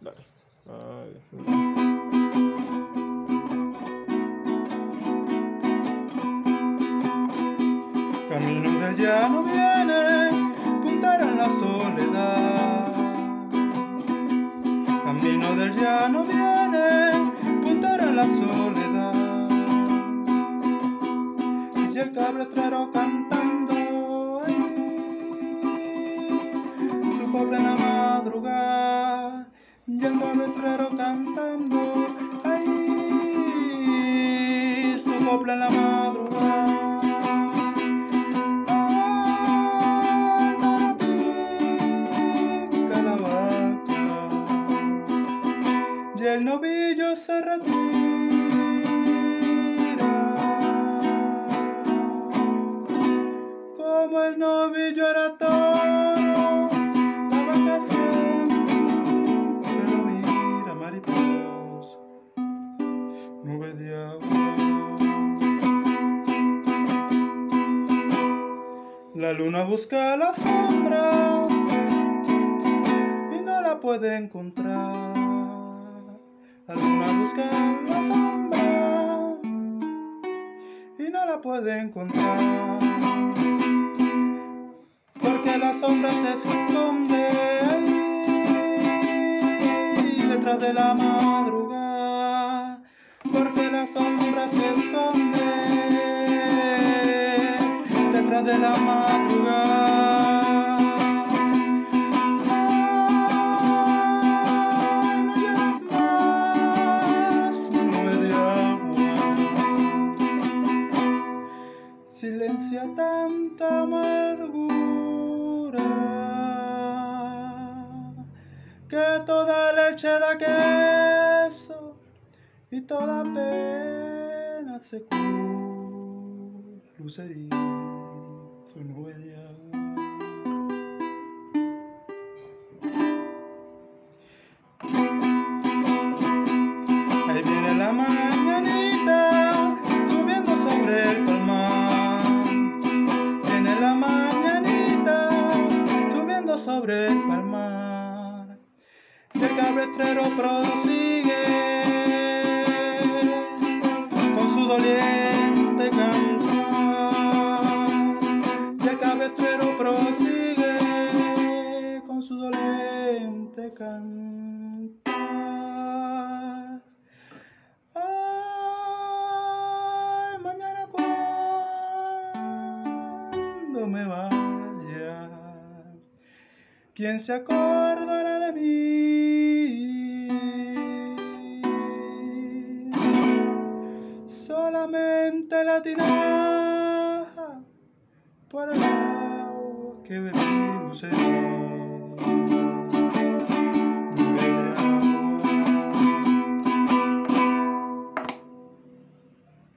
Dale. Ay, Camino del llano viene, puntar en la soledad. Camino del llano viene, puntar en la soledad. Y el cabrestrero cantando su copla en la madrugada. Y el cabrestrero cantando ay, su copla en la madrugada. y el novillo se retira nube de La luna busca la sombra y no la puede encontrar. La luna busca la sombra y no la puede encontrar. Porque la sombra se esconde ahí detrás de la madrugada. Porque la sombra se esconde detrás de la madrugada. De. Silencia tanta amargura que toda leche da queso y toda pena se cura. Lucerito, nube de agua. Ahí viene la mañanita subiendo sobre el palmar. Viene la mañanita subiendo sobre el palmar. Y el cabrestrero prosigue doliente cantar. Ay, mañana cuando me vaya, ¿quién se acordará de mí? Solamente la tinaja por el agua que bebí, Lucerito.